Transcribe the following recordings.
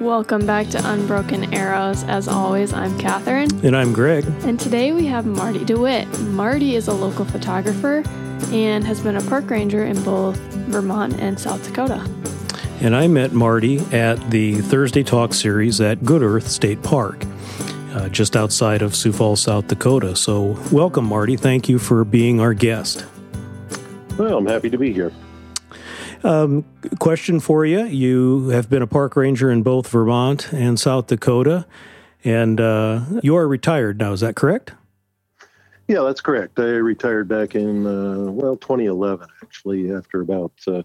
Welcome back to Unbroken Arrows. As always, I'm Catherine. And I'm Greg. And today we have Marty DeWitt. Marty is a local photographer and has been a park ranger in both Vermont and South Dakota. And I met Marty at the Thursday Talk series at Good Earth State Park, uh, just outside of Sioux Falls, South Dakota. So, welcome, Marty. Thank you for being our guest. Well, I'm happy to be here. Um, question for you. You have been a park ranger in both Vermont and South Dakota, and uh, you are retired now. Is that correct? Yeah, that's correct. I retired back in, uh, well, 2011, actually, after about uh,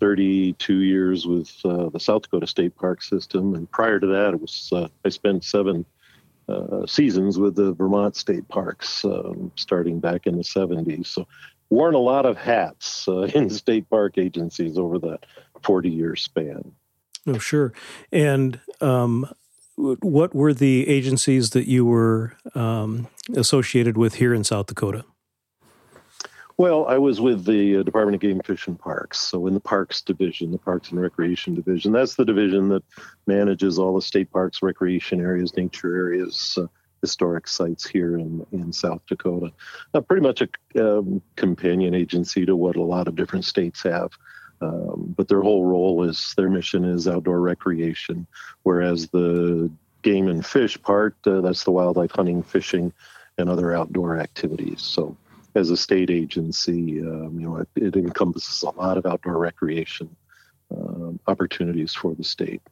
32 years with uh, the South Dakota State Park System. And prior to that, it was uh, I spent seven uh, seasons with the Vermont State Parks, um, starting back in the 70s. So worn a lot of hats uh, in state park agencies over that 40 year span. Oh, sure. And um, what were the agencies that you were um, associated with here in South Dakota? Well, I was with the uh, Department of Game, Fish, and Parks. So, in the Parks Division, the Parks and Recreation Division, that's the division that manages all the state parks, recreation areas, nature areas, uh, historic sites here in, in South Dakota. Uh, pretty much a um, companion agency to what a lot of different states have. Um, but their whole role is their mission is outdoor recreation, whereas the game and fish part, uh, that's the wildlife hunting, fishing, and other outdoor activities. So, as a state agency, um, you know, it, it, encompasses a lot of outdoor recreation um, opportunities for the state.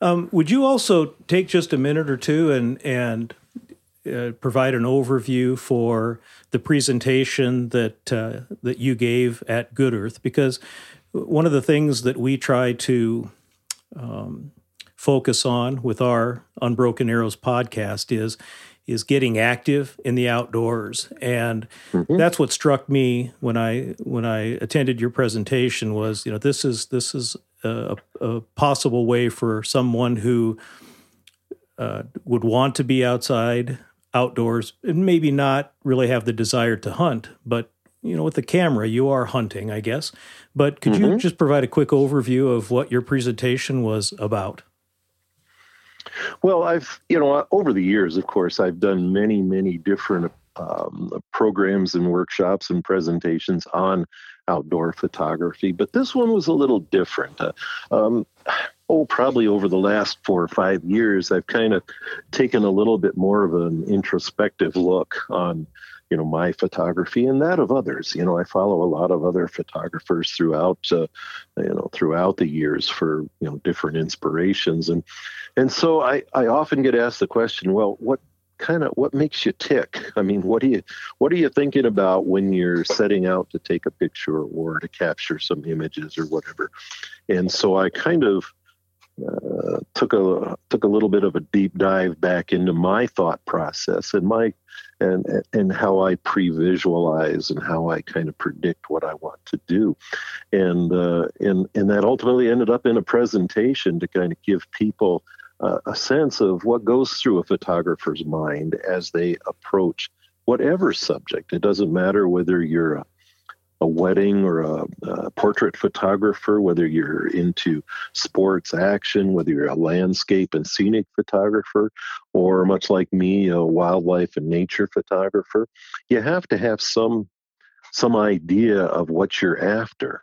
Um, would you also take just a minute or two and and uh, provide an overview for the presentation that uh, that you gave at Good Earth because one of the things that we try to um, focus on with our Unbroken Arrows podcast is is getting active in the outdoors and mm-hmm. that's what struck me when i when i attended your presentation was you know this is this is a, a possible way for someone who uh, would want to be outside outdoors and maybe not really have the desire to hunt, but you know, with the camera, you are hunting, I guess. But could mm-hmm. you just provide a quick overview of what your presentation was about? Well, I've, you know, over the years, of course, I've done many, many different um, programs and workshops and presentations on outdoor photography, but this one was a little different. Uh, um, oh, probably over the last four or five years, I've kind of taken a little bit more of an introspective look on, you know, my photography and that of others. You know, I follow a lot of other photographers throughout, uh, you know, throughout the years for you know different inspirations, and and so I I often get asked the question, well, what kind of what makes you tick? I mean what do you what are you thinking about when you're setting out to take a picture or to capture some images or whatever? And so i kind of took a took a little bit of a deep dive back into my thought process and my and and how I pre-visualize and how I kind of predict what I want to do, and uh, and and that ultimately ended up in a presentation to kind of give people uh, a sense of what goes through a photographer's mind as they approach whatever subject. It doesn't matter whether you're a a wedding or a, a, portrait photographer, whether you're into sports action, whether you're a landscape and scenic photographer, or much like me, a wildlife and nature photographer, you have to have some some idea of what you're after.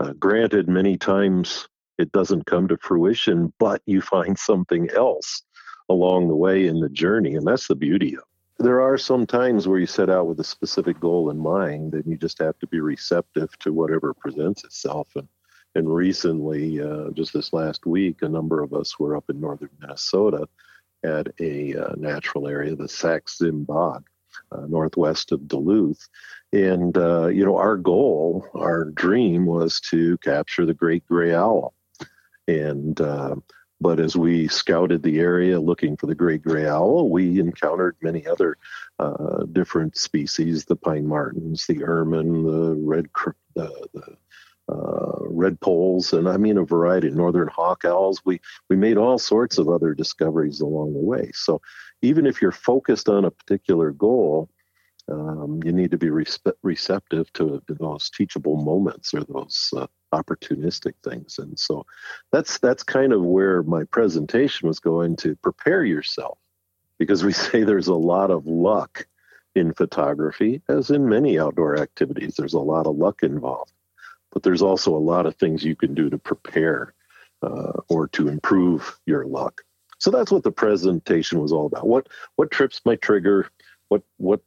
Uh, granted, many times it doesn't come to fruition, but you find something else along the way in the journey, and that's the beauty of there are some times where you set out with a specific goal in mind and you just have to be receptive to whatever presents itself. And and recently uh, just this last week a number of us were up in northern minnesota at a uh, natural area the Sax-Zim bog uh, northwest of duluth. And uh, you know our goal our dream was to capture the great gray owl. And uh, but as we scouted the area looking for the great gray owl, we encountered many other uh, different species: the pine martens, the ermine, the red, the, the uh, redpolls, and I mean a variety of northern hawk owls. We we made all sorts of other discoveries along the way. So even if you're focused on a particular goal, um, you need to be respe- receptive to those teachable moments or those uh, opportunistic things. And so that's that's kind of where my presentation was going to prepare yourself because we say there's a lot of luck in photography as in many outdoor activities there's a lot of luck involved. But there's also a lot of things you can do to prepare uh, or to improve your luck. So that's what the presentation was all about. What what trips my trigger? What what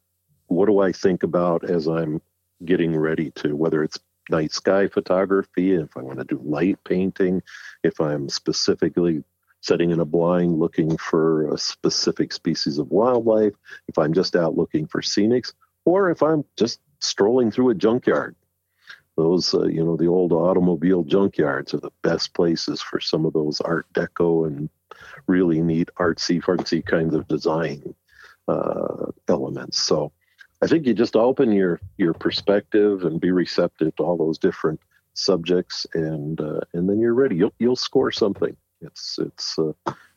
what do i think about as i'm getting ready to whether it's night sky photography, if I want to do light painting, if I'm specifically setting in a blind looking for a specific species of wildlife, if I'm just out looking for scenics, or if I'm just strolling through a junkyard. Those, uh, you know, the old automobile junkyards are the best places for some of those Art Deco and really neat artsy fartsy kinds of design uh, elements. So, I think you just open your your perspective and be receptive to all those different subjects, and uh, and then you're ready. You'll you'll score something. It's it's uh,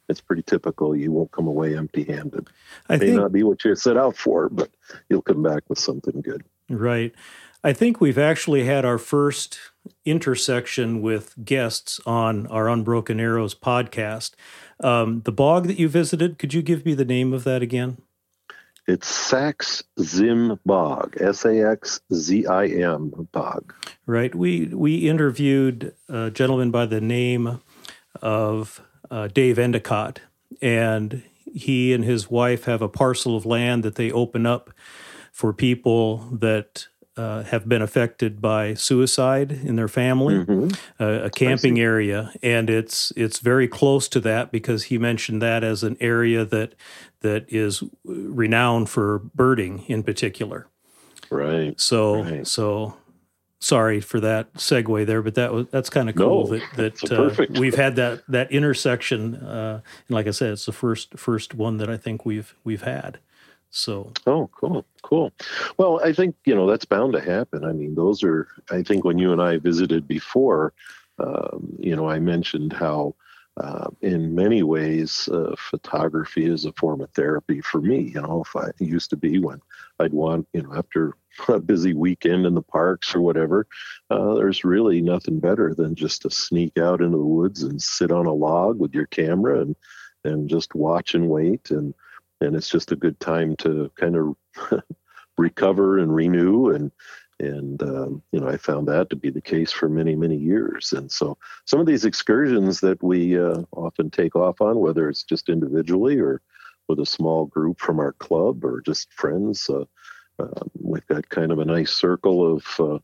it's pretty typical. You won't come away empty-handed. I May think, not be what you set out for, but you'll come back with something good. Right. I think we've actually had our first intersection with guests on our Unbroken Arrows podcast. Um, the bog that you visited, could you give me the name of that again? It's Sax Zim Bog, S A X Z I M Bog. Right. We we interviewed a gentleman by the name of uh, Dave Endicott, and he and his wife have a parcel of land that they open up for people that uh, have been affected by suicide in their family, mm-hmm. uh, a camping area, and it's it's very close to that because he mentioned that as an area that that is renowned for birding in particular. Right. So right. so sorry for that segue there, but that was that's kind of cool no, that that uh, we've had that that intersection. Uh, and like I said, it's the first first one that I think we've we've had. So oh, cool, cool. Well, I think you know that's bound to happen. I mean, those are. I think when you and I visited before, um, you know, I mentioned how. Uh, in many ways, uh, photography is a form of therapy for me. You know, if I used to be when I'd want, you know, after a busy weekend in the parks or whatever, uh, there's really nothing better than just to sneak out into the woods and sit on a log with your camera and and just watch and wait and and it's just a good time to kind of recover and renew. And and um, you know I found that to be the case for many many years. And so some of these excursions that we uh, often take off on whether it's just individually or with a small group from our club or just friends uh, uh, we've got kind of a nice circle of uh,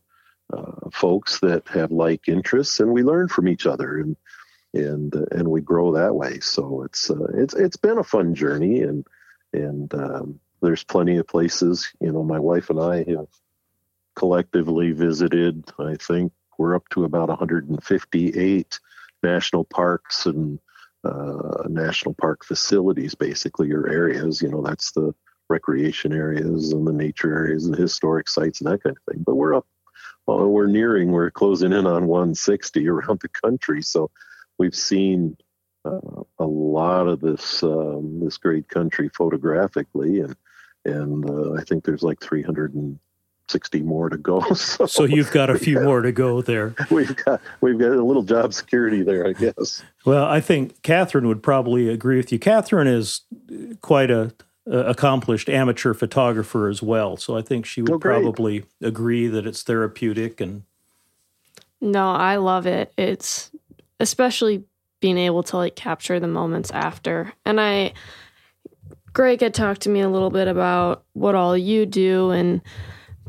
uh, folks that have like interests and we learn from each other and and and we grow that way. So it's it's it's been a fun journey and and um, there's plenty of places. You know, my wife and I have collectively visited. I think we're up to about 158 national parks and uh, national park facilities, basically, or areas. You know, that's the recreation areas and the nature areas and historic sites and that kind of thing. But we're up, well, we're nearing, we're closing in on 160 around the country. So we've seen uh, a lot of this um, this great country photographically, and and uh, I think there's like 360 more to go. So, so you've got a few more to go there. We've got we've got a little job security there, I guess. Well, I think Catherine would probably agree with you. Catherine is quite a, a accomplished amateur photographer as well, so I think she would oh, probably agree that it's therapeutic and. No, I love it. It's especially being able to like capture the moments after. And I, Greg had talked to me a little bit about what all you do. And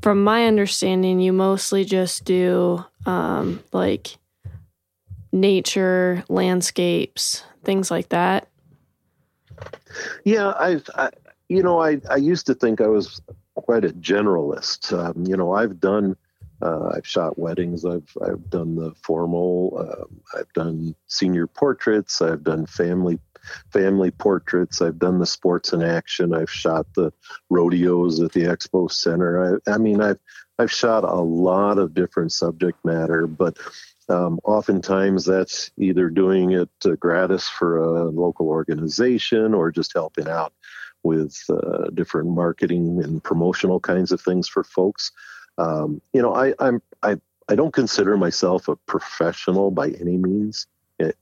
from my understanding, you mostly just do um, like nature, landscapes, things like that. Yeah, I've, I, you know, I, I used to think I was quite a generalist. Um, you know, I've done uh, I've shot weddings. I've I've done the formal. Um, I've done senior portraits. I've done family family portraits. I've done the sports in action. I've shot the rodeos at the expo center. I, I mean, I've I've shot a lot of different subject matter, but um, oftentimes that's either doing it uh, gratis for a local organization or just helping out with uh, different marketing and promotional kinds of things for folks. Um, you know, I, I'm I I don't consider myself a professional by any means.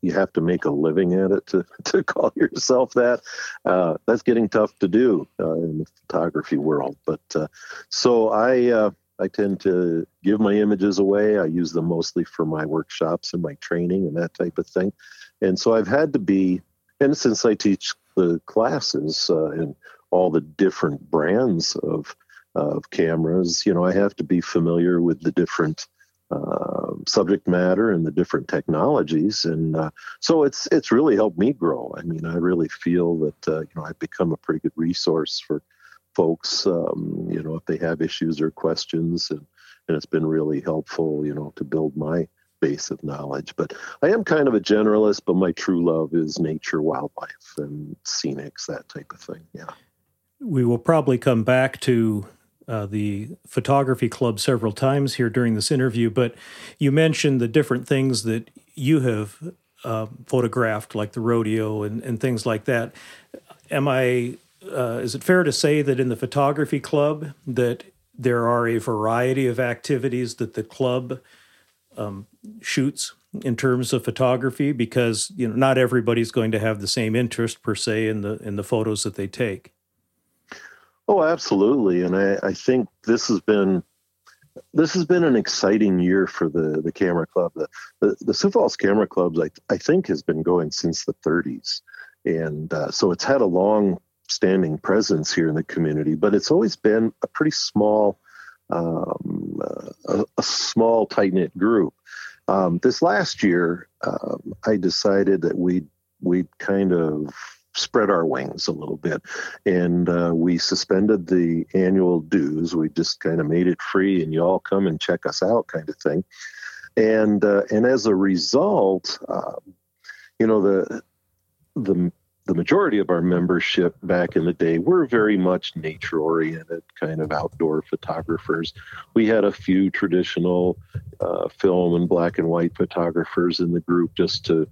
You have to make a living at it to, to call yourself that. Uh, that's getting tough to do uh, in the photography world. But uh, so I uh, I tend to give my images away. I use them mostly for my workshops and my training and that type of thing. And so I've had to be, and since I teach the classes uh, and all the different brands of of cameras, you know, I have to be familiar with the different uh, subject matter and the different technologies, and uh, so it's it's really helped me grow. I mean, I really feel that uh, you know I've become a pretty good resource for folks, um, you know, if they have issues or questions, and and it's been really helpful, you know, to build my base of knowledge. But I am kind of a generalist, but my true love is nature, wildlife, and scenics, that type of thing. Yeah. We will probably come back to uh, the photography club several times here during this interview, but you mentioned the different things that you have uh, photographed, like the rodeo and, and things like that. Am I? Uh, is it fair to say that in the photography club that there are a variety of activities that the club um, shoots in terms of photography? Because you know not everybody's going to have the same interest per se in the in the photos that they take. Oh, absolutely. And I, I think this has been this has been an exciting year for the the camera club. The the, the Sioux Falls Camera Clubs, I, I think, has been going since the 30s, and uh, so it's had a long standing presence here in the community. But it's always been a pretty small, um, uh, a, a, small tight knit group. Um, this last year, um, I decided that we we'd kind of spread our wings a little bit. And uh, we suspended the annual dues. We just kind of made it free, and you all come and check us out, kind of thing. And uh, and as a result, uh, you know the the the majority of our membership back in the day were very much nature oriented, kind of outdoor photographers. We had a few traditional uh, film and black and white photographers in the group just to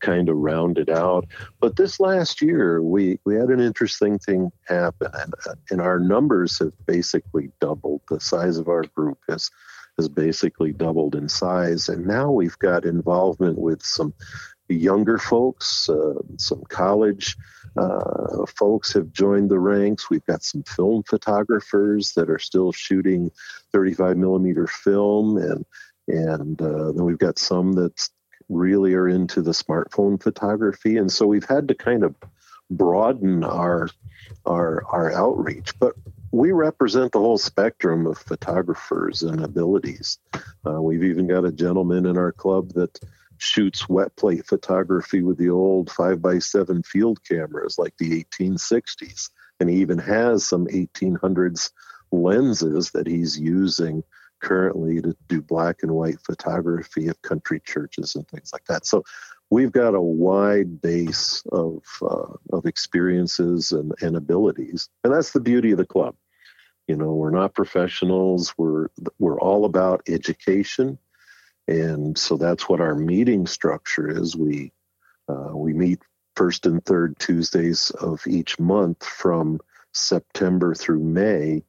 kind of rounded out. But this last year, we, we had an interesting thing happen, and, and our numbers have basically doubled. The size of our group has has basically doubled in size, and now we've got involvement with some younger folks, uh, some college uh, folks have joined the ranks. We've got some film photographers that are still shooting 35 millimeter film, and and uh, then we've got some that's really are into the smartphone photography, and so we've had to kind of broaden our our our outreach. But we represent the whole spectrum of photographers and abilities. Uh, we've even got a gentleman in our club that shoots wet plate photography with the old five by seven field cameras like the 1860s, and he even has some 1800s lenses that he's using currently to do black and white photography of country churches and things like that. So we've got a wide base of uh, of experiences and, and abilities, and that's the beauty of the club. You know, we're not professionals. We're we're all about education, and so that's what our meeting structure is. We uh, we meet first and third Tuesdays of each month from September through May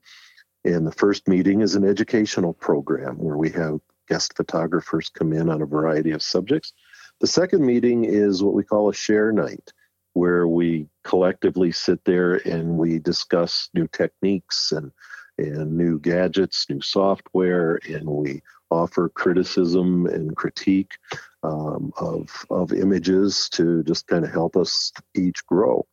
and the first meeting is an educational program where we have guest photographers come in on a variety of subjects. The second meeting is what we call a share night, where we collectively sit there and we discuss new techniques and and new gadgets, new software, and we offer criticism and critique um, of of images to just kind of help us each grow.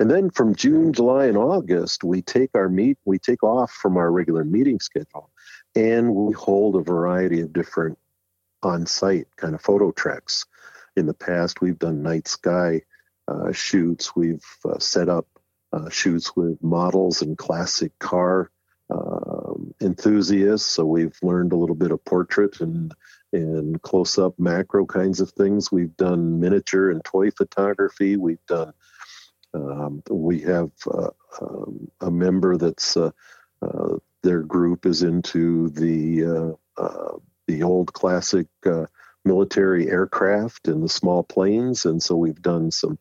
And then from June, July, and August, we take our meet, we take off from our regular meeting schedule, and we hold a variety of different on-site kind of photo treks. In the past, we've done night sky uh, shoots. We've uh, set up uh, shoots with models and classic car um, enthusiasts. So we've learned a little bit of portrait and and close-up macro kinds of things. We've done miniature and toy photography. We've done um, we have uh, um, a member that's uh, uh, their group is into the uh, uh, the old classic military aircraft and the small planes, and so we've done some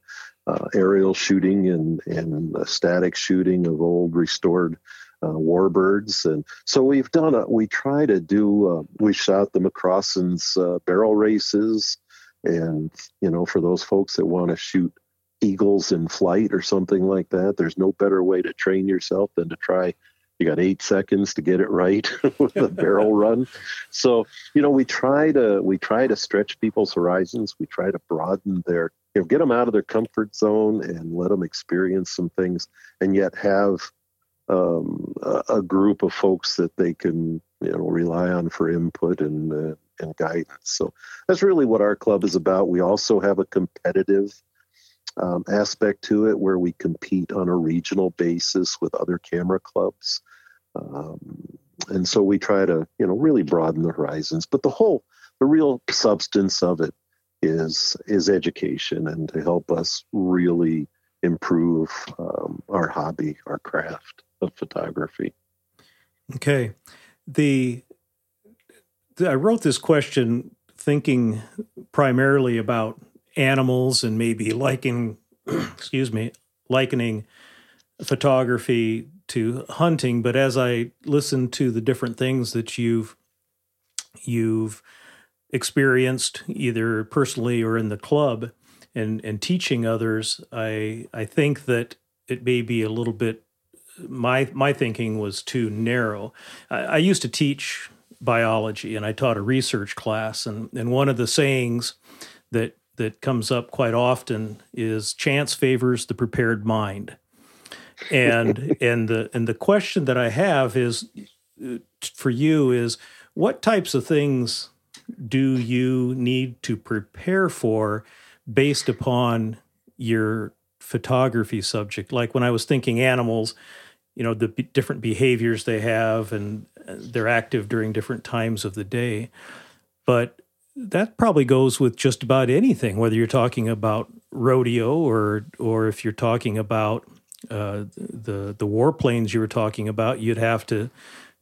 uh, aerial shooting and and static shooting of old restored uh, warbirds, and so we've done a. We try to do. Uh, we shot the McCrossan's uh, barrel races, and you know, for those folks that want to shoot eagles in flight or something like that, there's no better way to train yourself than to try. You got eight seconds to get it right with a barrel run. So you know, we try to we try to stretch people's horizons. We try to broaden their you know get them out of their comfort zone and let them experience some things, and yet have um, a, a, group of folks that they can you know rely on for input and uh, and guidance. So that's really what our club is about. We also have a competitive um, aspect to it where we compete on a regional basis with other camera clubs. Um, and so we try to you know really broaden the horizons but the whole the real substance of it is is education and to help us really improve um, our hobby our craft of photography. Okay. The, the I wrote this question thinking primarily about animals and maybe liking excuse me, likening photography to hunting, but as I listen to the different things that you've you've experienced either personally or in the club and and teaching others, I I think that it may be a little bit my my thinking was too narrow. I, I, used to teach biology, and I taught a research class, and and one of the sayings that that comes up quite often is chance favors the prepared mind. And and the and the question that I have is for you is what types of things do you need to prepare for based upon your photography subject like when i was thinking animals you know the b- different behaviors they have and they're active during different times of the day but that probably goes with just about anything whether you're talking about rodeo or or if you're talking about uh, the the warplanes you were talking about you'd have to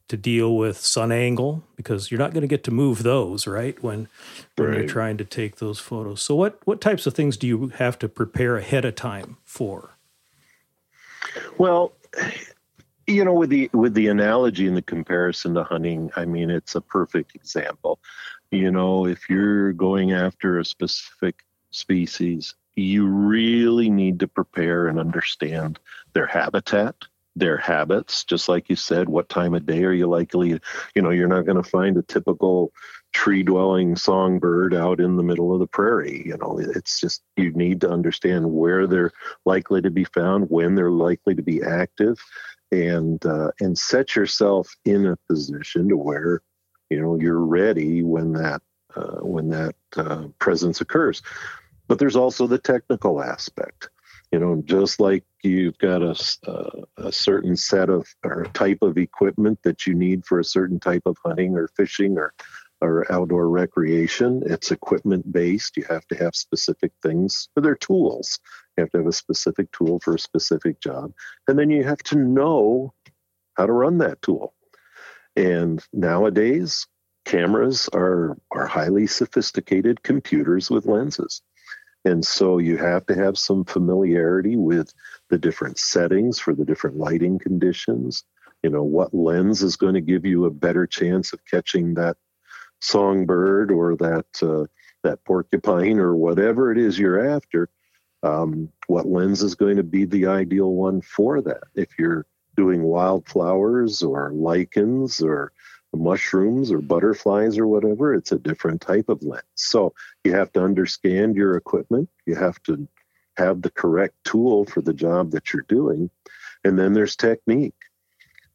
to deal with sun angle because you're not going to get to move those right when when right. you're trying to take those photos. So what what types of things do you have to prepare ahead of time for? Well you know with the with the analogy and the comparison to hunting i mean it's a perfect example you know if you're going after a specific species you really need to prepare and understand their habitat their habits. Just like you said what time of day are you likely you know you're not going to find a typical tree dwelling songbird out in the middle of the prairie you know. It's just you need to understand where they're likely to be found when they're likely to be active and uh, and set yourself in a position to where you know you're ready when that uh, when that uh, presence occurs. But there's also the technical aspect. You know, just like you've got a, uh, a certain set of or type of equipment that you need for a certain type of hunting or fishing or or outdoor recreation. It's equipment based. You have to have specific things for their tools. You have to have a specific tool for a specific job. And then you have to know how to run that tool. And nowadays, cameras are, are highly sophisticated computers with lenses. And so you have to have some familiarity with the different settings for the different lighting conditions. You know, what lens is going to give you a better chance of catching that songbird or that uh, that porcupine or whatever it is you're after, um, what lens is going to be the ideal one for that? If you're doing wildflowers or lichens or mushrooms or butterflies or whatever, it's a different type of lens. So you have to understand your equipment. You have to have the correct tool for the job that you're doing. And then there's technique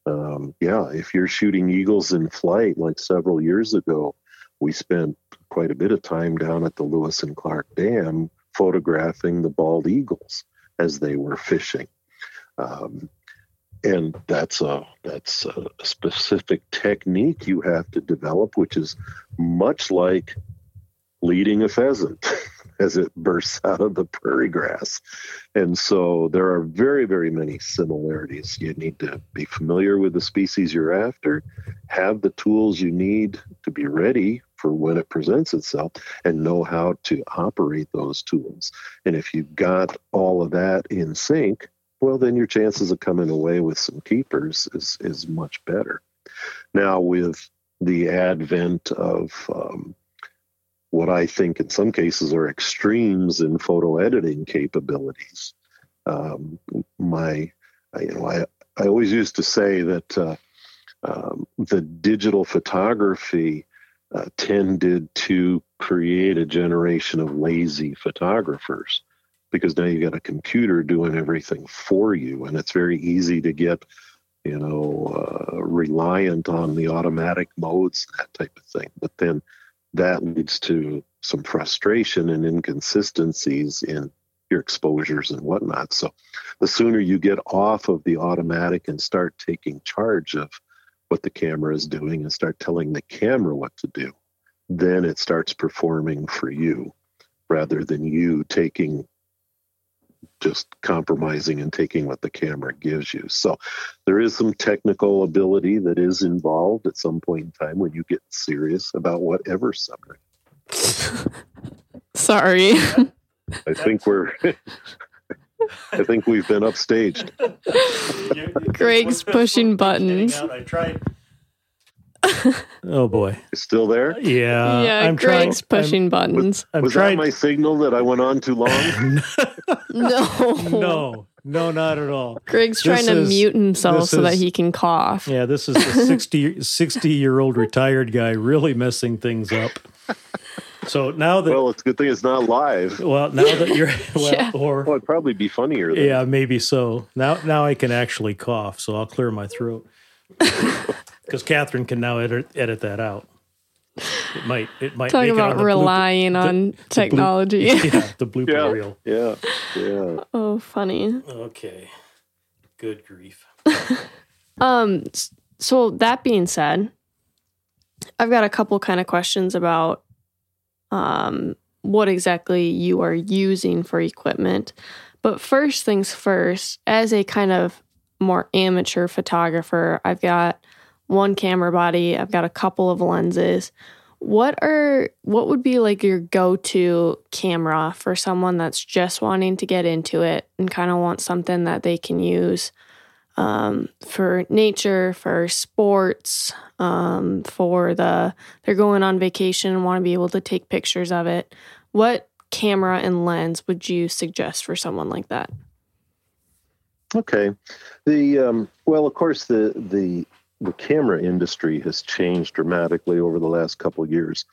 um, yeah, if you're shooting eagles in flight, like several years ago, we spent quite a bit of time down at the Lewis and Clark Dam photographing the bald eagles as they were fishing. Um, and that's a that's a specific technique you have to develop, which is much like leading a pheasant. as it bursts out of the prairie grass. And so there are very, very many similarities. You need to be familiar with the species you're after, have the tools you need to be ready for when it presents itself and know how to operate those tools. And if you've got all of that in sync, well, then your chances of coming away with some keepers is, is much better. Now, with the advent of um, what I think in some cases are extremes in photo editing capabilities, um, my, you know, I, I always used to say that uh, um, the digital photography uh, tended to create a generation of lazy photographers because now you've got a computer doing everything for you, and it's very easy to get, you know, uh, reliant on the automatic modes, that type of thing. But then that leads to some frustration and inconsistencies in your exposures and whatnot. So the sooner you get off of the automatic and start taking charge of what the camera is doing and start telling the camera what to do, then it starts performing for you rather than you taking just compromising and taking what the camera gives you. So there is some technical ability that is involved at some point in time when you get serious about whatever subject. Sorry. I think we're I think we've been upstaged. Greg's pushing buttons. I tried. oh boy. It's still there? Yeah. yeah, I'm Greg's trying, pushing buttons. I'm, I'm Was trying. that my signal that I went on too long? no. no, no, not at all. Greg's This trying to is- mute himself this so that he can cough. Yeah, this is a 60, 60 year old retired guy really messing things up. So now that well, it's a good thing it's not live. well, now that you're well, Yeah. or Well, it'd probably be funnier. Then. yeah, maybe so. Now now I can actually cough, so I'll clear my throat because Catherine can now edit edit that out. It might it might Talk make it about on the blooper- relying the- on technology. yeah, the blooper Yeah. reel. Yeah, yeah. oh, funny. Okay, good grief. Um, so that being said, I've got a couple kind of questions about um what exactly you are using for equipment. But first things first, as a kind of more amateur photographer, I've got one camera body, I've got a couple of lenses. What are what would be like your go-to camera for someone that's just wanting to get into it and kind of want something that they can use um, for nature, for sports, um, for the they're going on vacation and want to be able to take pictures of it. What camera and lens would you suggest for someone like that? Okay. The um, well, of course, the the the camera industry has changed dramatically over the last couple of years.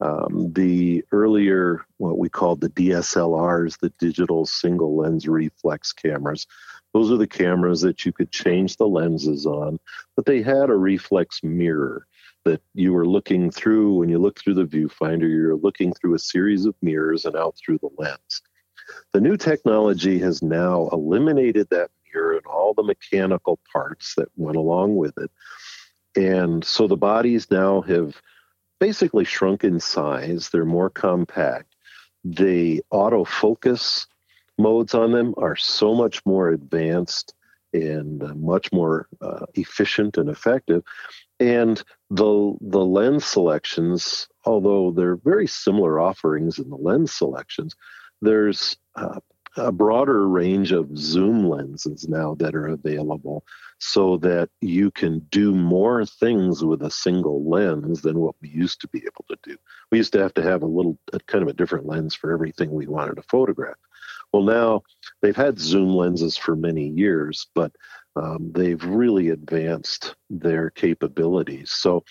Um, the earlier, what we called the DSLRs, the digital single lens reflex cameras, those are the cameras that you could change the lenses on, but they had a reflex mirror that you were looking through when you look through the viewfinder, you're looking through a series of mirrors and out through the lens. The new technology has now eliminated that and all the mechanical parts that went along with it. And so the bodies now have basically shrunk in size, they're more compact. The autofocus modes on them are so much more advanced and uh, much more uh, efficient and effective. And the the lens selections, although they're very similar offerings in the lens selections, there's uh, a broader range of zoom lenses now that are available so that you can do more things with a single lens than what we used to be able to do. We used to have to have a little a kind of a different lens for everything we wanted to photograph. Well, now they've had zoom lenses for many years, but um, they've really advanced their capabilities. So,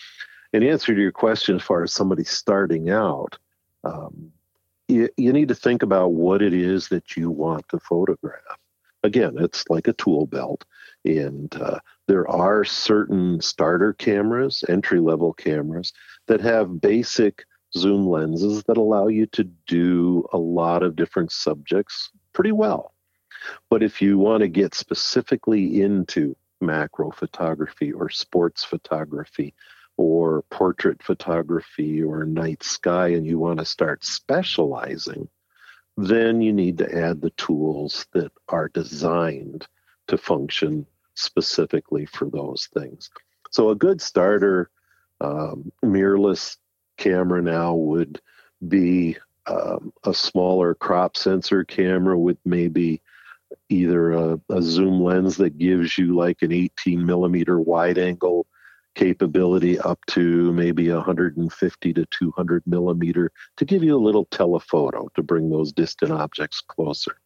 in answer to your question, as far as somebody starting out, um, you, you need to think about what it is that you want to photograph. Again, it's like a tool belt, and uh, there are certain starter cameras, entry level cameras, that have basic zoom lenses that allow you to do a lot of different subjects pretty well. But if you want to get specifically into macro photography or sports photography or portrait photography or night sky and you want to start specializing, then you need to add the tools that are designed to function specifically for those things. So, a good starter um, mirrorless camera now would be um, a smaller crop sensor camera with maybe either a, a, zoom lens that gives you like an 18 millimeter wide angle capability up to maybe 150 to 200 millimeter to give you a little telephoto to bring those distant objects closer.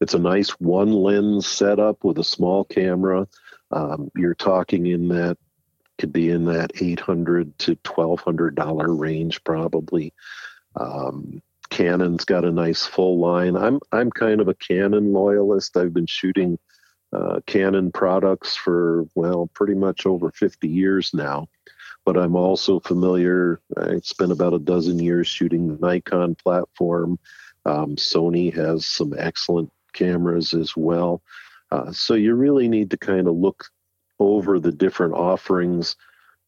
It's a nice one lens setup with a small camera. Um, you're talking in that could be in that 800 to 1200 dollar range probably um, Canon's got a nice full line. I'm I'm kind of a Canon loyalist. I've been shooting uh, Canon products for well, pretty much over 50 years now. But I'm also familiar. I spent about a dozen years shooting the Nikon platform. Um, Sony has some excellent cameras as well. Uh, so you really need to kind of look over the different offerings.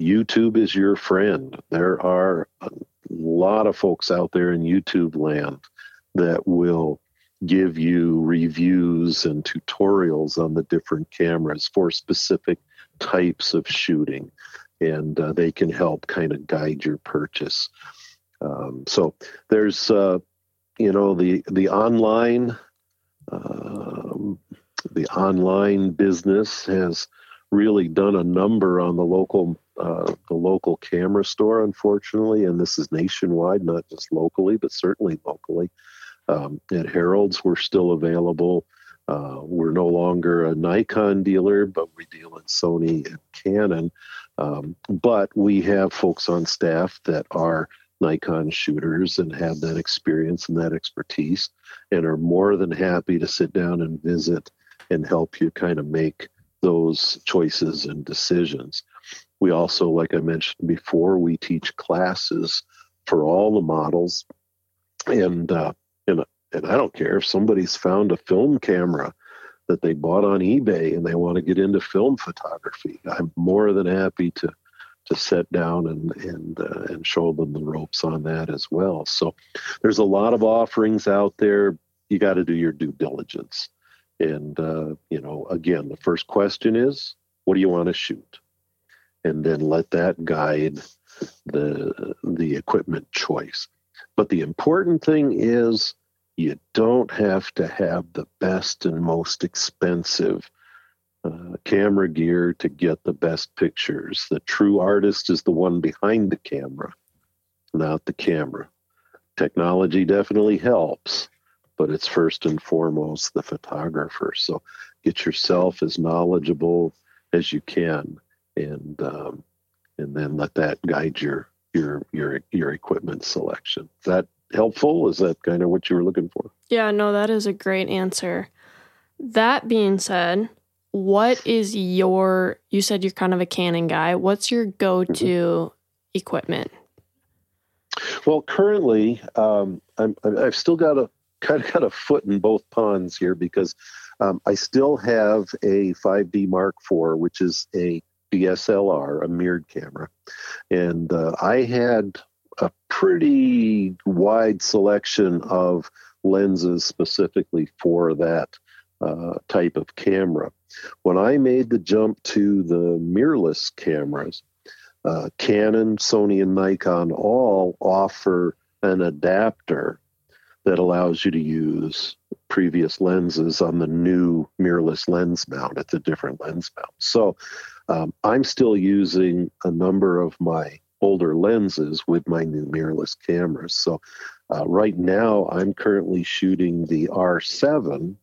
YouTube is your friend. There are a lot of folks out there in YouTube land that will give you reviews and tutorials on the different cameras for specific types of shooting, and uh, they can help kind of guide your purchase. Um, so there's, uh, you know, the the online, um, the online business has really done a number on the local uh, the local camera store, unfortunately, and this is nationwide, not just locally, but certainly locally. Um, at Harold's, we're still available. Uh, we're no longer a Nikon dealer, but we deal in Sony and Canon. Um, but we have folks on staff that are Nikon shooters and have that experience and that expertise and are more than happy to sit down and visit and help you kind of make those choices and decisions. We also, like I mentioned before, we teach classes for all the models, and uh, and and I don't care if somebody's found a film camera that they bought on eBay and they want to get into film photography. I'm more than happy to to sit down and and uh, and show them the ropes on that as well. So there's a lot of offerings out there. You got to do your due diligence. And uh, you know, again, the first question is, what do you want to shoot? and then let that guide the the equipment choice. But the important thing is you don't have to have the best and most expensive uh, camera gear to get the best pictures. The true artist is the one behind the camera, not the camera. Technology definitely helps, but it's first and foremost the photographer. So get yourself as knowledgeable as you can and um, and then let that guide your your your your equipment selection. Is that helpful? Is that kind of what you were looking for? Yeah, no, that is a great answer. That being said, what is your you said you're kind of a Canon guy. What's your go-to mm-hmm. equipment? Well, currently, um, I'm, I've still got a kind of got a foot in both ponds here because um, I still have a 5D Mark IV, which is a DSLR, a mirrored camera. And uh, I had a pretty wide selection of lenses specifically for that uh, type of camera. When I made the jump to the mirrorless cameras, uh, Canon, Sony, and Nikon all offer an adapter that allows you to use previous lenses on the new mirrorless lens mount. It's a different lens mount. So um, I'm still using a number of my older lenses with my new mirrorless cameras. So uh, right now, I'm currently shooting the R7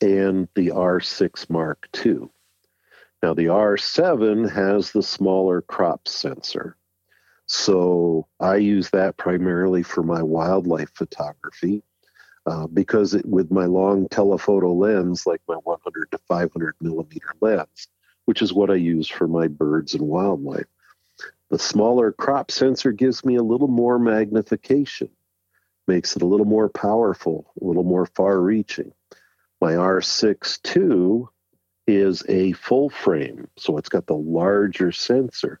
and the R6 Mark II. Now, the R7 has the smaller crop sensor. So I use that primarily for my wildlife photography. Uh, because it, with my long telephoto lens, like my 100 to 500 millimeter lens, which is what I use for my birds and wildlife. The smaller crop sensor gives me a little more magnification, makes it a little more powerful, a little more far reaching. My R6 II is a full frame, so it's got the larger sensor.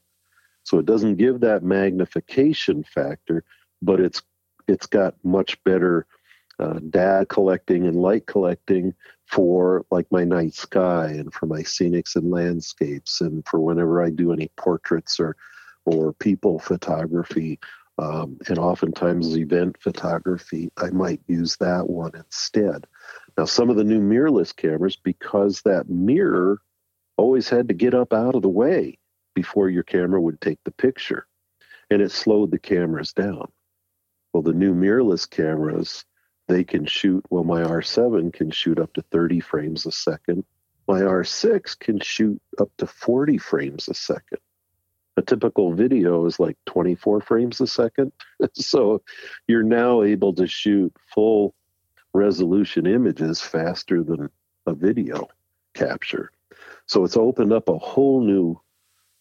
So it doesn't give that magnification factor, but it's it's got much better uh, data collecting and light collecting for like my night sky and for my scenics and landscapes and for whenever I do any portraits or or people photography, um, and oftentimes event photography, I might use that one instead. Now, some of the new mirrorless cameras, because that mirror always had to get up out of the way before your camera would take the picture, and it slowed the cameras down. Well, the new mirrorless cameras, they can shoot, well, my R7 can shoot up to 30 frames a second. My R6 can shoot up to 40 frames a second a typical video is like 24 frames a second. so you're now able to shoot full resolution images faster than a video capture. So it's opened up a whole new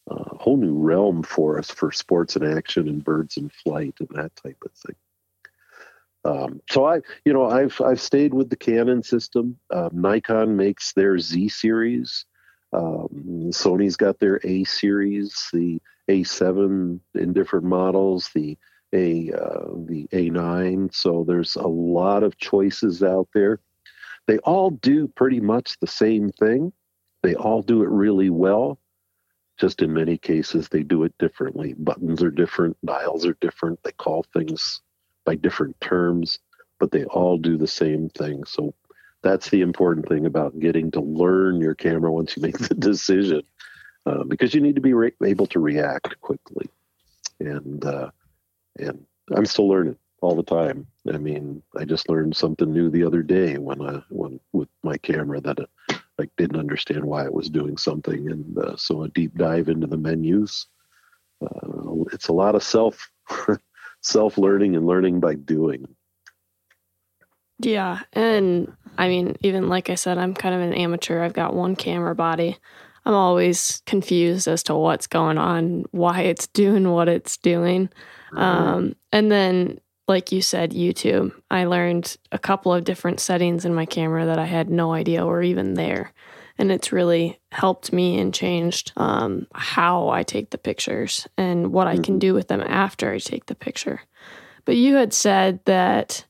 uh, whole new realm for us for sports and action and birds in flight and that type of thing. Um, so I, you know, I've I've stayed with the Canon system. Um, Nikon makes their Z series. Um, Sony's got their A series, the A7 in different models, the A uh, the A9. So there's a lot of choices out there. They all do pretty much the same thing. They all do it really well. Just in many cases, they do it differently. Buttons are different, dials are different. They call things by different terms, but they all do the same thing. So that's the important thing about getting to learn your camera once you make the decision, uh, because you need to be re- able to react quickly, and uh, and I'm still learning all the time. I mean, I just learned something new the other day when I when with my camera that I like didn't understand why it was doing something, and uh, so a deep dive into the menus. Uh, it's a lot of self self learning and learning by doing. Yeah. And I mean, even like I said, I'm kind of an amateur. I've got one camera body. I'm always confused as to what's going on, why it's doing what it's doing. Mm-hmm. Um, and then, like you said, YouTube, I learned a couple of different settings in my camera that I had no idea were even there. And it's really helped me and changed um, how I take the pictures and what. I can mm-hmm. do with them after I take the picture. But you had said that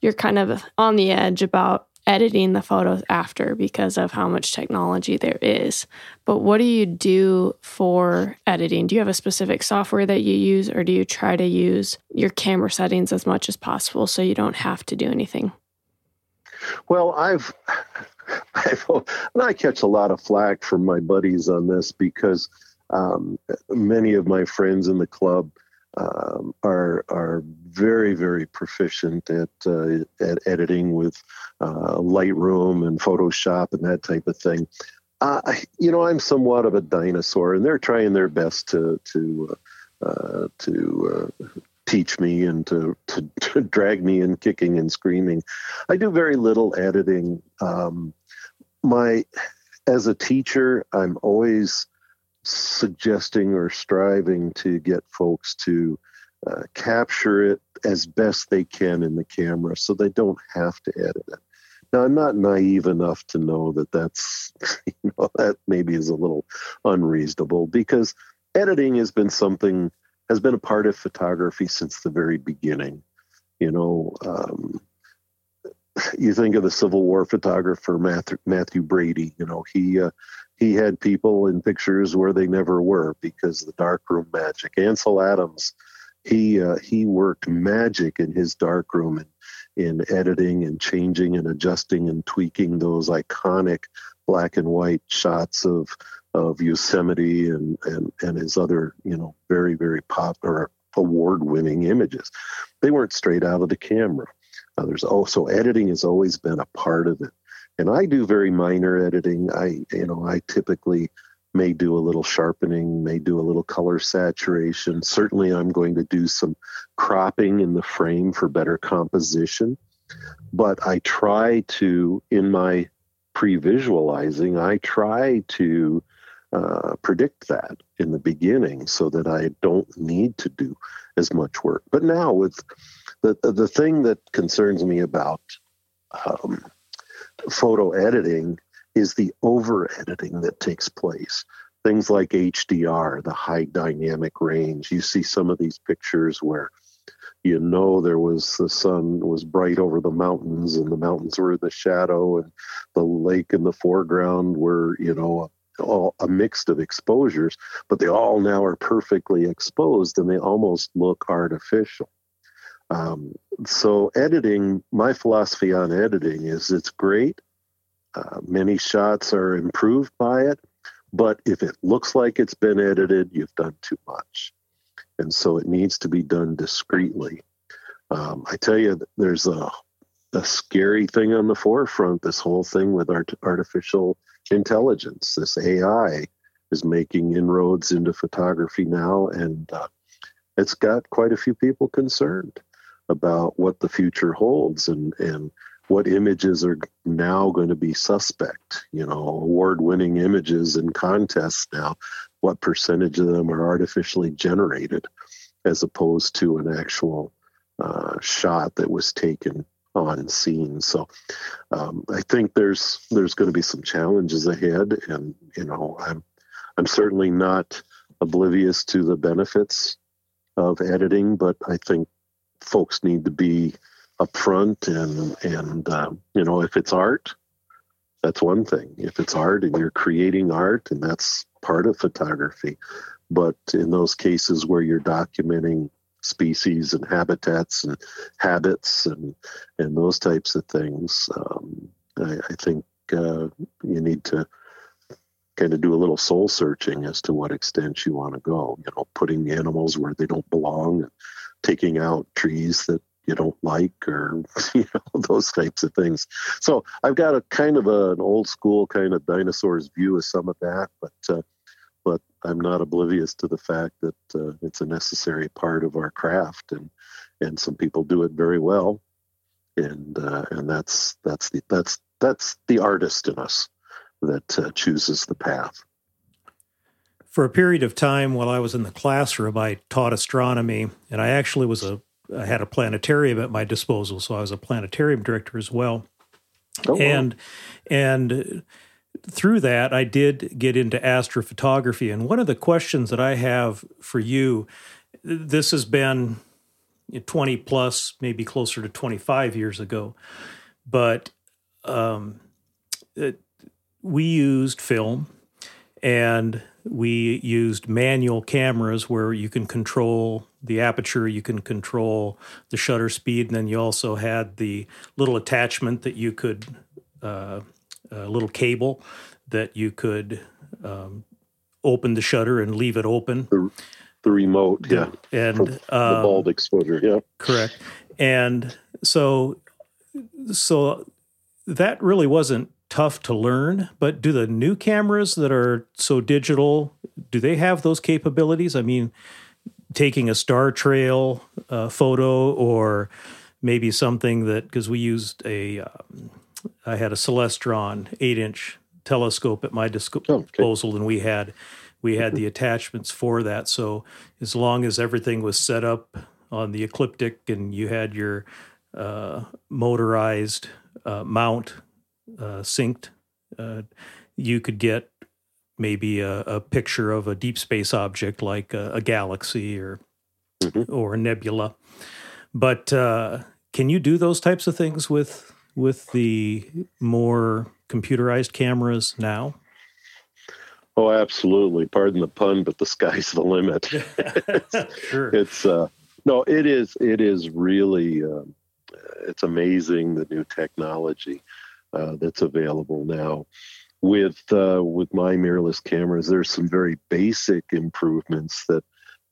you're kind of on the edge about editing the photos after because of how much technology there is. But what do you do for editing? Do you have a specific software that you use, or do you try to use your camera settings as much as possible so you don't have to do anything? Well, I've, And I catch a lot of flack from my buddies on this because um, many of my friends in the club um, are are very very proficient at uh, at editing with uh, Lightroom and Photoshop and that type of thing. Uh, you know, I'm somewhat of a dinosaur, and they're trying their best to to uh, to uh, teach me and to, to, to drag me in kicking and screaming. I do very little editing. Um, my as a teacher, I'm always suggesting or striving to get folks to uh, capture it as best they can in the camera so they don't have to edit it. Now, I'm not naive enough to know that that's, you know, that maybe is a little unreasonable because editing has been something, has been a part of photography since the very beginning. You know, um, you think of the Civil War photographer Matthew, Mathew Brady. You know, he uh, he had people in pictures where they never were because the darkroom magic. Ansel Adams, he uh, he worked magic in his darkroom and in editing and changing and adjusting and tweaking those iconic black and white shots of of Yosemite and and and his other you know very very popular award winning images. They weren't straight out of the camera. Uh, there's also editing has always been a part of it and I do very minor editing. I, you know, I typically may do a little sharpening, may do a little color saturation. Certainly, I'm going to do some cropping in the frame for better composition. But I try to, in my pre visualizing, I try to uh, predict that in the beginning so that I don't need to do as much work. But now, with the, the thing that concerns me about um, photo editing is the over editing that takes place. Things like HDR, the high dynamic range. You see some of these pictures where you know there was the sun was bright over the mountains and the mountains were in the shadow and the lake in the foreground were, you know, all a mix of exposures, but they all now are perfectly exposed and they almost look artificial. Um, so editing, my philosophy on editing is it's great. Uh, many shots are improved by it, but if it looks like it's been edited, you've done too much. And so it needs to be done discreetly. Um, I tell you, there's a, a scary thing on the forefront, this whole thing with art, artificial intelligence. This AI is making inroads into photography now, and uh, it's got quite a few people concerned about what the future holds and, and what images are now going to be suspect. You know, award winning images in contests now, what percentage of them are artificially generated as opposed to an actual uh, shot that was taken on scene. So um, I think there's there's going to be some challenges ahead, and you know I'm I'm certainly not oblivious to the benefits of editing, but I think folks need to be upfront and and uh, you know if it's art, that's one thing. If it's art and you're creating art, and that's part of photography. But in those cases where you're documenting species and habitats and habits and and those types of things. Um, I, I, think uh, you need to kind of do a little soul searching as to what extent you want to go. You know, putting animals where they don't belong, taking out trees that you don't like, or you know those types of things. So I've got a kind of a, an old school kind of dinosaurs view of some of that, but. Uh, but I'm not oblivious to the fact that uh, it's a necessary part of our craft, and and some people do it very well, and uh, and that's that's the that's that's the artist in us that uh, chooses the path. For a period of time while I was in the classroom, I taught astronomy, and I actually was a I had a planetarium at my disposal, so I was a planetarium director as well. Oh, and wow. and through that, I did get into astrophotography. And one of the questions that I have for you this has been 20 plus, maybe closer to 25 years ago, but um, it, we used film and we used manual cameras where you can control the aperture, you can control the shutter speed, and then you also had the little attachment that you could. Uh, a little cable that you could um, open the shutter and leave it open. The, the remote, yeah, and um, the bulb exposure, yeah, correct. And so, so that really wasn't tough to learn. But do the new cameras that are so digital do they have those capabilities? I mean, taking a star trail uh, photo or maybe something that because we used a um, I had a Celestron eight inch telescope at my disposal, oh, okay. and we had we had the attachments for that. So as long as everything was set up on the ecliptic and you had your uh, motorized uh, mount uh, synced, uh, you could get maybe a, a, picture of a deep space object like a, a galaxy or mm-hmm. or a nebula. But uh, can you do those types of things with with the more computerized cameras now? Oh, absolutely. Pardon the pun, but the sky's the limit. sure. It's uh, no, it is. It is really. Uh, it's amazing the new technology uh, that's available now. With uh, with my mirrorless cameras, there's some very basic improvements that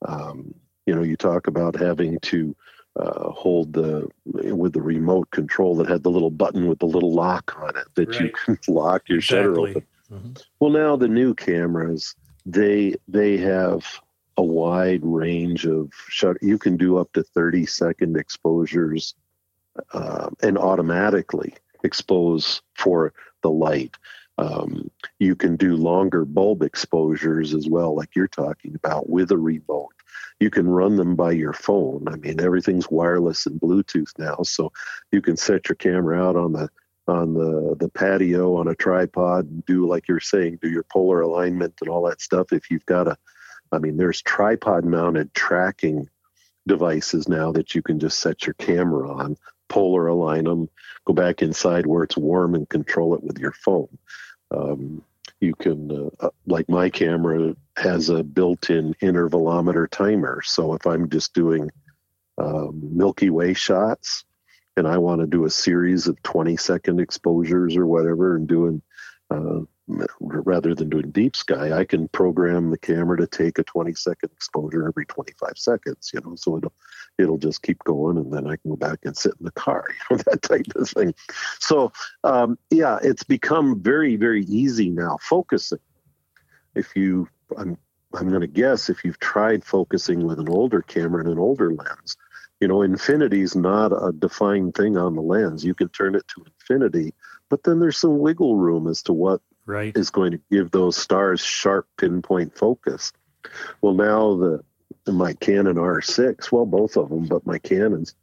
um, you know. You talk about having to uh, hold the with the remote control that had the little button with the little lock on it that right. you can lock your exactly. shutter open. Mm-hmm. Well, now the new cameras they they have a wide range of shutter. You can do up to thirty second exposures uh, and automatically expose for the light. Um, you can do longer bulb exposures as well, like you're talking about with a remote you can run them by your phone. I mean, everything's wireless and Bluetooth now, so you can set your camera out on the on the the patio on a tripod and do like you're saying, do your polar alignment and all that stuff. If you've got a, I mean, there's tripod mounted tracking devices now that you can just set your camera on, polar align them, go back inside where it's warm and control it with your phone. Um, you can, uh, uh, like my camera has a built-in intervalometer timer. So if I'm just doing um, Milky Way shots and I want to do a series of 20 second exposures or whatever and doing uh, rather than doing deep sky, I can program the camera to take a 20 second exposure every 25 seconds, you know, so it'll, it'll just keep going and then I can go back and sit in the car, you know, that type of thing. So, um, yeah, it's become very, very easy now focusing. If you, I'm, I'm going to guess if you've tried focusing with an older camera and an older lens, you know, infinity is not a defined thing on the lens. You can turn it to infinity, but then there's some wiggle room as to what right. is going to give those stars sharp pinpoint focus. Well, now the my Canon R6, well, both of them, but my Canons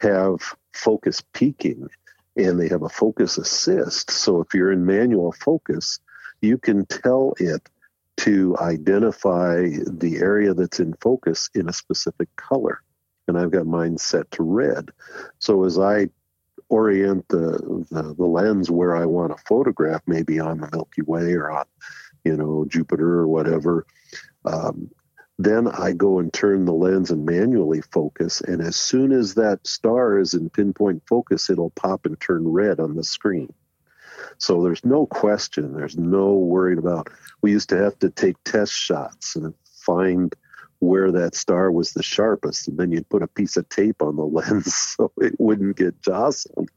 have focus peaking and they have a focus assist. So if you're in manual focus, you can tell it to identify the area that's in focus in a specific color. And I've got mine set to red. So as I orient the, the, the lens where I want to photograph, maybe on the Milky Way or on, you know, Jupiter or whatever. Um, then I go and turn the lens and manually focus. And as soon as that star is in pinpoint focus, it'll pop and turn red on the screen. So there's no question. There's no worried about. We used to have to take test shots and find where that star was the sharpest, and then you'd put a piece of tape on the lens so it wouldn't get jostled.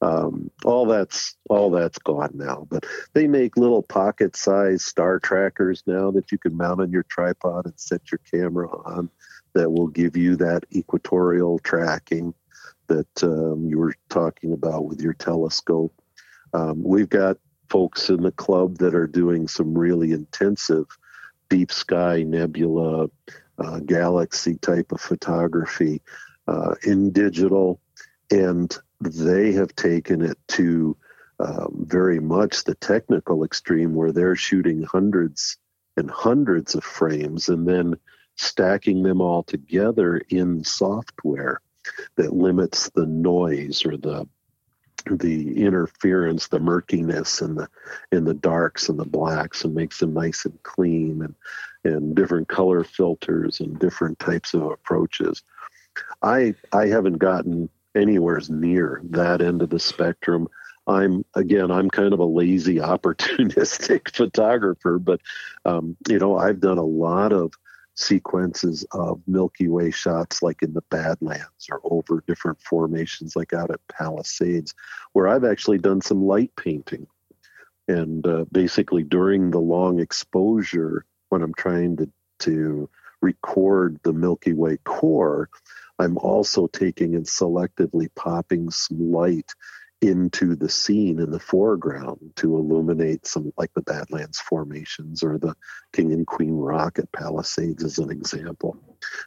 Um, all that's all that's gone now. But they make little pocket-sized star trackers now that you can mount on your tripod and set your camera on. That will give you that equatorial tracking that um, you were talking about with your telescope. Um, we've got folks in the club that are doing some really intensive deep sky nebula uh, galaxy type of photography uh, in digital. And they have taken it to um, very much the technical extreme where they're shooting hundreds and hundreds of frames and then stacking them all together in software that limits the noise or the the interference, the murkiness and the in the darks and the blacks and makes them nice and clean and and different color filters and different types of approaches. I I haven't gotten anywhere near that end of the spectrum. I'm again, I'm kind of a lazy, opportunistic photographer, but um, you know, I've done a lot of sequences of Milky Way shots, like in the Badlands or over different formations, like out at Palisades, where I've actually done some light painting. And uh, basically, during the long exposure, when I'm trying to, to record the Milky Way core, I'm also taking and selectively popping some light into the scene in the foreground to illuminate some like the Badlands formations or the King and Queen Rock at Palisades as an example,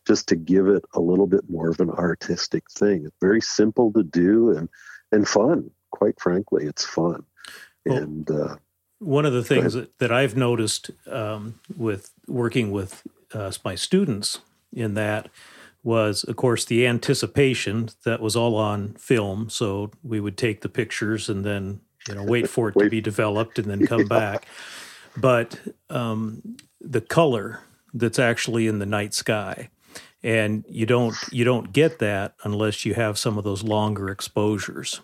just to give it a little bit more of an artistic thing. It's very simple to do and and fun. Quite frankly, it's fun. Well, and uh, one of the things that, that I've noticed um, with working with uh, my students in that was, of course, the anticipation that was all on film. So we would take the pictures and then you know wait for it wait. to be developed and then come yeah. back. But um, the color that's actually in the night sky, and you don't you don't get that unless you have some of those longer exposures.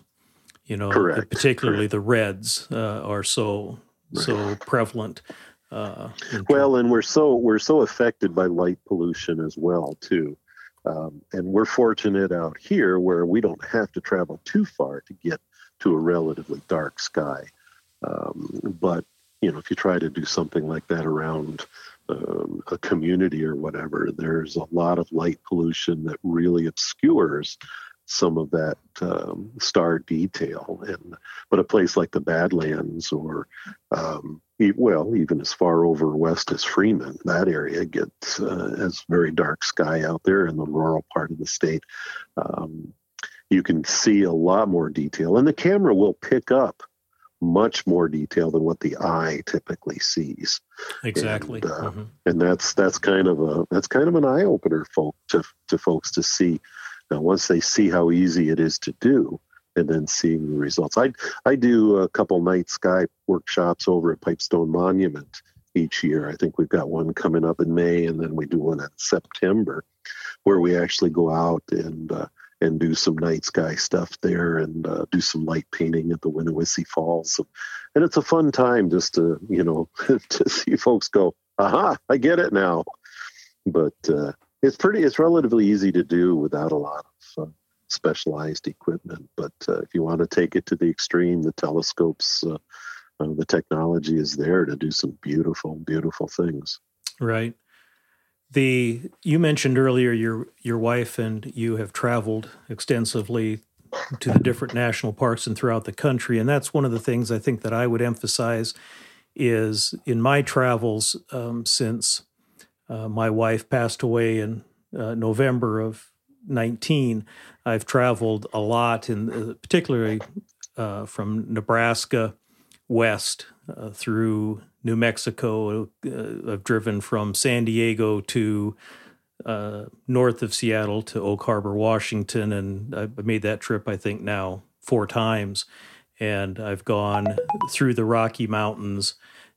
You know, Correct. particularly Correct. the reds uh, are so so prevalent. Uh, well, and we're so we're so affected by light pollution as well too. Um, and we're fortunate out here where we don't have to travel too far to get to a relatively dark sky. Um, but you know, if you try to do something like that around um, a community or whatever, there's a lot of light pollution that really obscures some of that um, star detail. And but a place like the Badlands, or um, well, even as far over west as Freeman, that area gets uh, as very dark sky out there in the rural part of the state. Um, you can see a lot more detail, and the camera will pick up much more detail than what the eye typically sees. Exactly, and, uh, mm-hmm. and that's that's kind of a that's kind of an eye opener, folk to to folks to see now, once they see how easy it is to do, and then seeing the results. I I do a couple night sky workshops over at Pipestone Monument each year. I think we've got one coming up in May, and then we do one in September, where we actually go out and uh, and do some night sky stuff there and uh, do some light painting at the Winnewissa Falls. And it's a fun time just to you know to see folks go, aha, I get it now. But uh, it's pretty, it's relatively easy to do without a lot of uh, specialized equipment. But uh, if you want to take it to the extreme, the telescopes, uh, uh, the technology is there to do some beautiful, beautiful things. Right. The you mentioned earlier your your wife and you have traveled extensively to the different national parks and throughout the country, and that's one of the things I think that I would emphasize is in my travels um, since uh, my wife passed away in uh, November of 19. I've traveled a lot, in uh, particularly uh, from Nebraska west uh, through New Mexico. I've driven from San Diego to north of Seattle to Oak Harbor, Washington, and I've made that trip I think now four times. And I've gone through the Rocky Mountains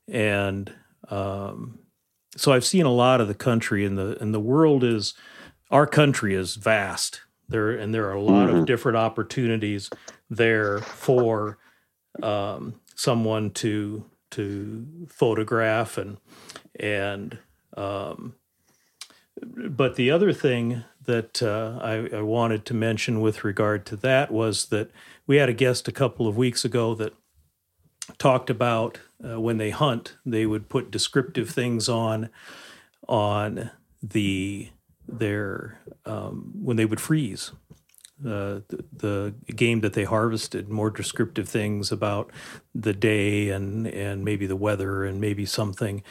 and um, so I've seen a lot of the country, and the and the world is our country is vast. There and there are a lot mm-hmm. of different opportunities there for um, someone to to photograph and and um, but the other thing that uh, I, I, wanted to mention with regard to that was that we had a guest a couple of weeks ago that talked about uh, when they hunt, they would put descriptive things on on the their um, when they would freeze uh, the, the, game that they harvested, more descriptive things about the day and and maybe the weather and maybe something.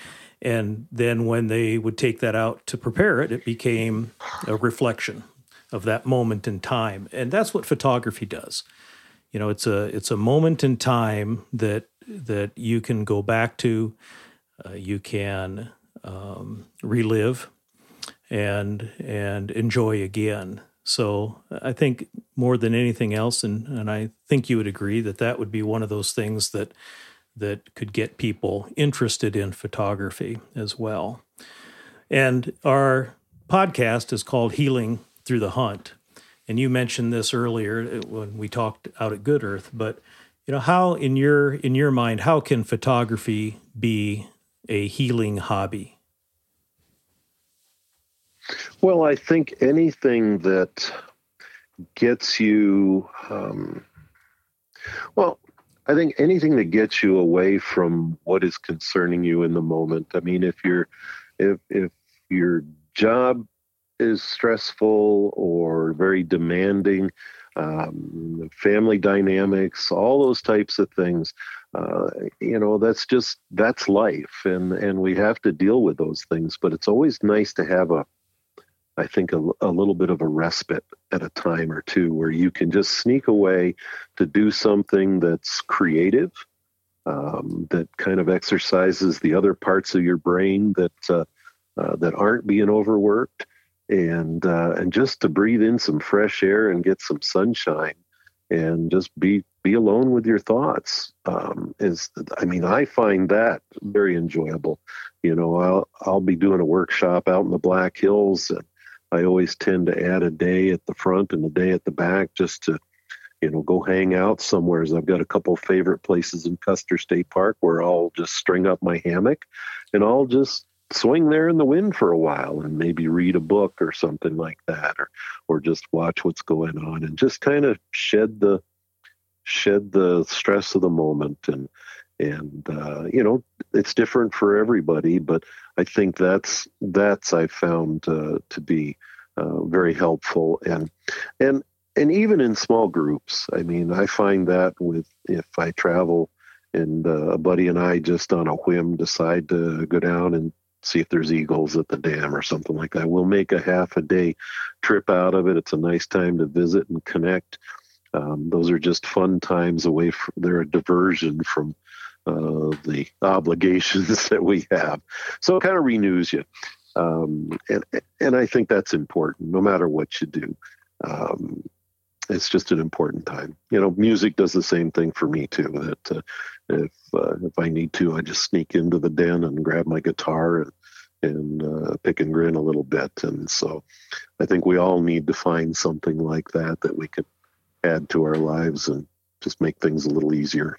And then when they would take that out to prepare it, it became a reflection of that moment in time. And that's what photography does. You know, it's a it's a moment in time that that you can go back to, uh, you can um, relive, and and enjoy again. So I think more than anything else, and, and I think you would agree that that would be one of those things that that could get people interested in photography as well. And our podcast is called Healing Through the Hunt. And you mentioned this earlier when we talked out at Good Earth, but you know how in your in your mind how can photography be a healing hobby? Well i think anything that gets you um, well i think anything that gets you away from what is concerning you in the moment. I mean if you're if if your job is stressful or very demanding um, family dynamics, all those types of things. Uh, you know, that's just that's life, and and we have to deal with those things. But it's always nice to have a, I think, a, a little bit of a respite at a time or two where you can just sneak away to do something that's creative. Um, that kind of exercises the other parts of your brain that uh, uh, that aren't being overworked, and uh, and just to breathe in some fresh air and get some sunshine and just be be alone with your thoughts um, is I mean I find that very enjoyable. You know I'll I'll be doing a workshop out in the Black Hills and I always tend to add a day at the front and a day at the back just to you know go hang out somewhere. I've got a couple favorite places in Custer State Park where I'll just string up my hammock and I'll just swing there in the wind for a while and maybe read a book or something like that or or just watch what's going on and just kind of shed the shed the stress of the moment and and uh, you know it's different for everybody but i think that's that's i found uh, to be uh, very helpful and and and even in small groups. I mean i find that with if i travel and uh, a buddy and i just on a whim decide to go down and see if there's eagles at the dam or something like that. We'll make a half a day trip out of it. It's a nice time to visit and connect. Um, those are just fun times away from, they're a diversion from uh, the obligations that we have. So it kind of renews you. Um, and, and I think that's important no matter what you do. Um, it's just an important time. You know, music does the same thing for me too. That uh, if uh, if I need to, I just sneak into the den and grab my guitar and and uh, pick and grin a little bit. And so, I think we all need to find something like that that we can add to our lives and just make things a little easier.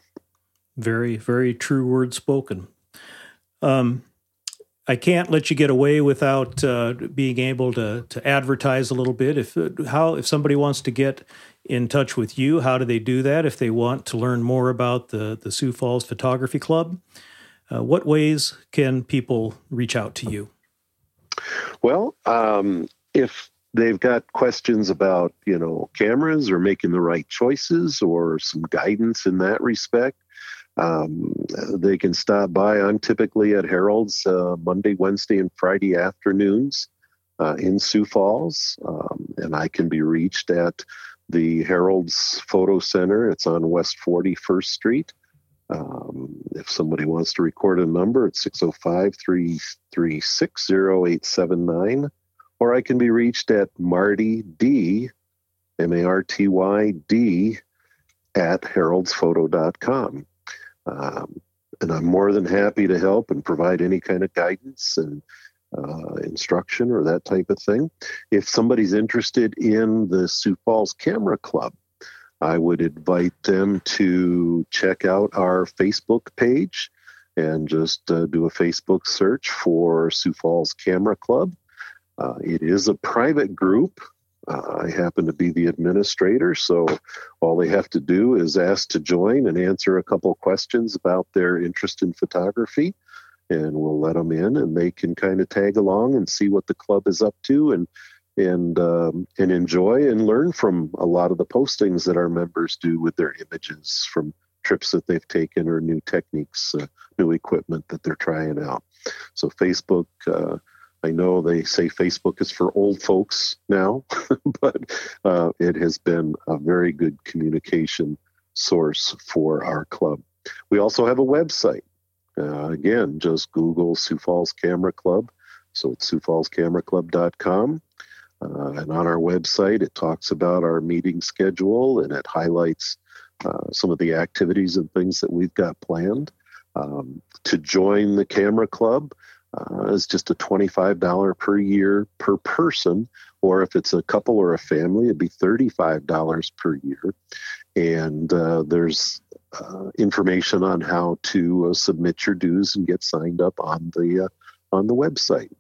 Very, very true word spoken. Um, I can't let you get away without uh, being able to to advertise a little bit. If how if somebody wants to get in touch with you, how do they do that? If they want to learn more about the the Sioux Falls Photography Club, uh, what ways can people reach out to you? Well, um, if they've got questions about you know cameras or making the right choices or some guidance in that respect um, they can stop by. I'm typically at Harold's uh, Monday, Wednesday, and Friday afternoons uh, in Sioux Falls, um, and I can be reached at the Harold's Photo Center. It's on West 41st Street. Um, if somebody wants to record a number, it's 605 336 0879. Or I can be reached at Marty D, M A R T Y D, at haroldsphoto.com. Um, and I'm more than happy to help and provide any kind of guidance and uh, instruction or that type of thing. If somebody's interested in the Sioux Falls Camera Club, I would invite them to check out our Facebook page and just uh, do a Facebook search for Sioux Falls Camera Club. Uh, it is a private group, uh, I happen to be the administrator, so all they have to do is ask to join and answer a couple questions about their interest in photography, and we'll let them in, and they can kind of tag along and see what the club is up to, and and um, and enjoy and learn from a lot of the postings that our members do with their images from trips that they've taken or new techniques, uh, new equipment that they're trying out. So Facebook. Uh, I know they say Facebook is for old folks now, but uh, it has been a very good communication source for our club. We also have a website. Uh, again, just Google Sioux Falls Camera Club. So it's siouxfallscameraclub.com. Uh, and on our website, it talks about our meeting schedule and it highlights uh, some of the activities and things that we've got planned. Um, to join the camera club, uh, is just a $25 per year per person, or if it's a couple or a family, it'd be $35 per year. And uh, there's uh, information on how to uh, submit your dues and get signed up on the uh, on the website.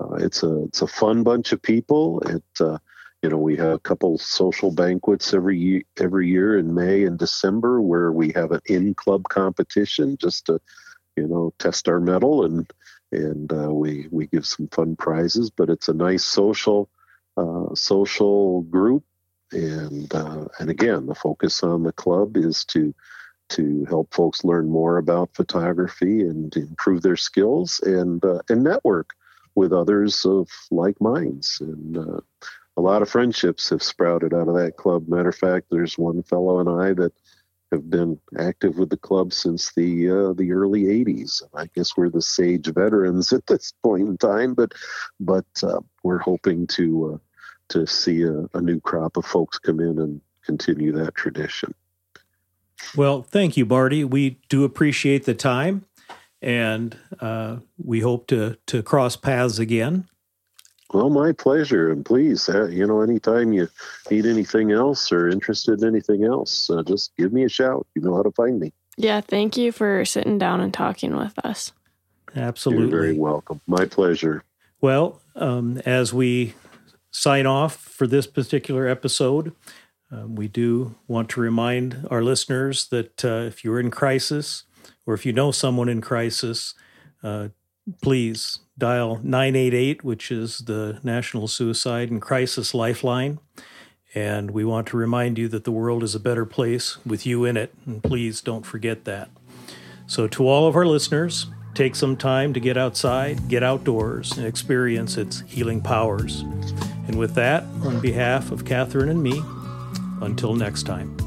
Uh, it's a it's a fun bunch of people. It you know we have a couple social banquets every year, every year in May and December where we have an in club competition just to you know test our mettle and and uh, we we give some fun prizes. But it's a nice social uh, social group, and uh, and again, the focus on the club is to to help folks learn more about photography and improve their skills and uh, and network with others of like minds and. Uh, a lot of friendships have sprouted out of that club. Matter of fact, there's one fellow and I that have been active with the club since the uh, the early '80s. I guess we're the sage veterans at this point in time, but but uh, we're hoping to uh, to see a, a new crop of folks come in and continue that tradition. Well, thank you, Marty. We do appreciate the time, and uh, we hope to to cross paths again. Well, my pleasure. And please, uh, you know, anytime you need anything else or interested in anything else, uh, just give me a shout. You know how to find me. Yeah, thank you for sitting down and talking with us. Absolutely. You're very welcome. My pleasure. Well, um, as we sign off for this particular episode, uh, we do want to remind our listeners that uh, if you're in crisis or if you know someone in crisis, uh, please dial 988, which is the National Suicide and Crisis Lifeline. And we want to remind you that the world is a better place with you in it. And please don't forget that. So, to all of our listeners, take some time to get outside, get outdoors, and experience its healing powers. And with that, on behalf of Catherine and me, until next time.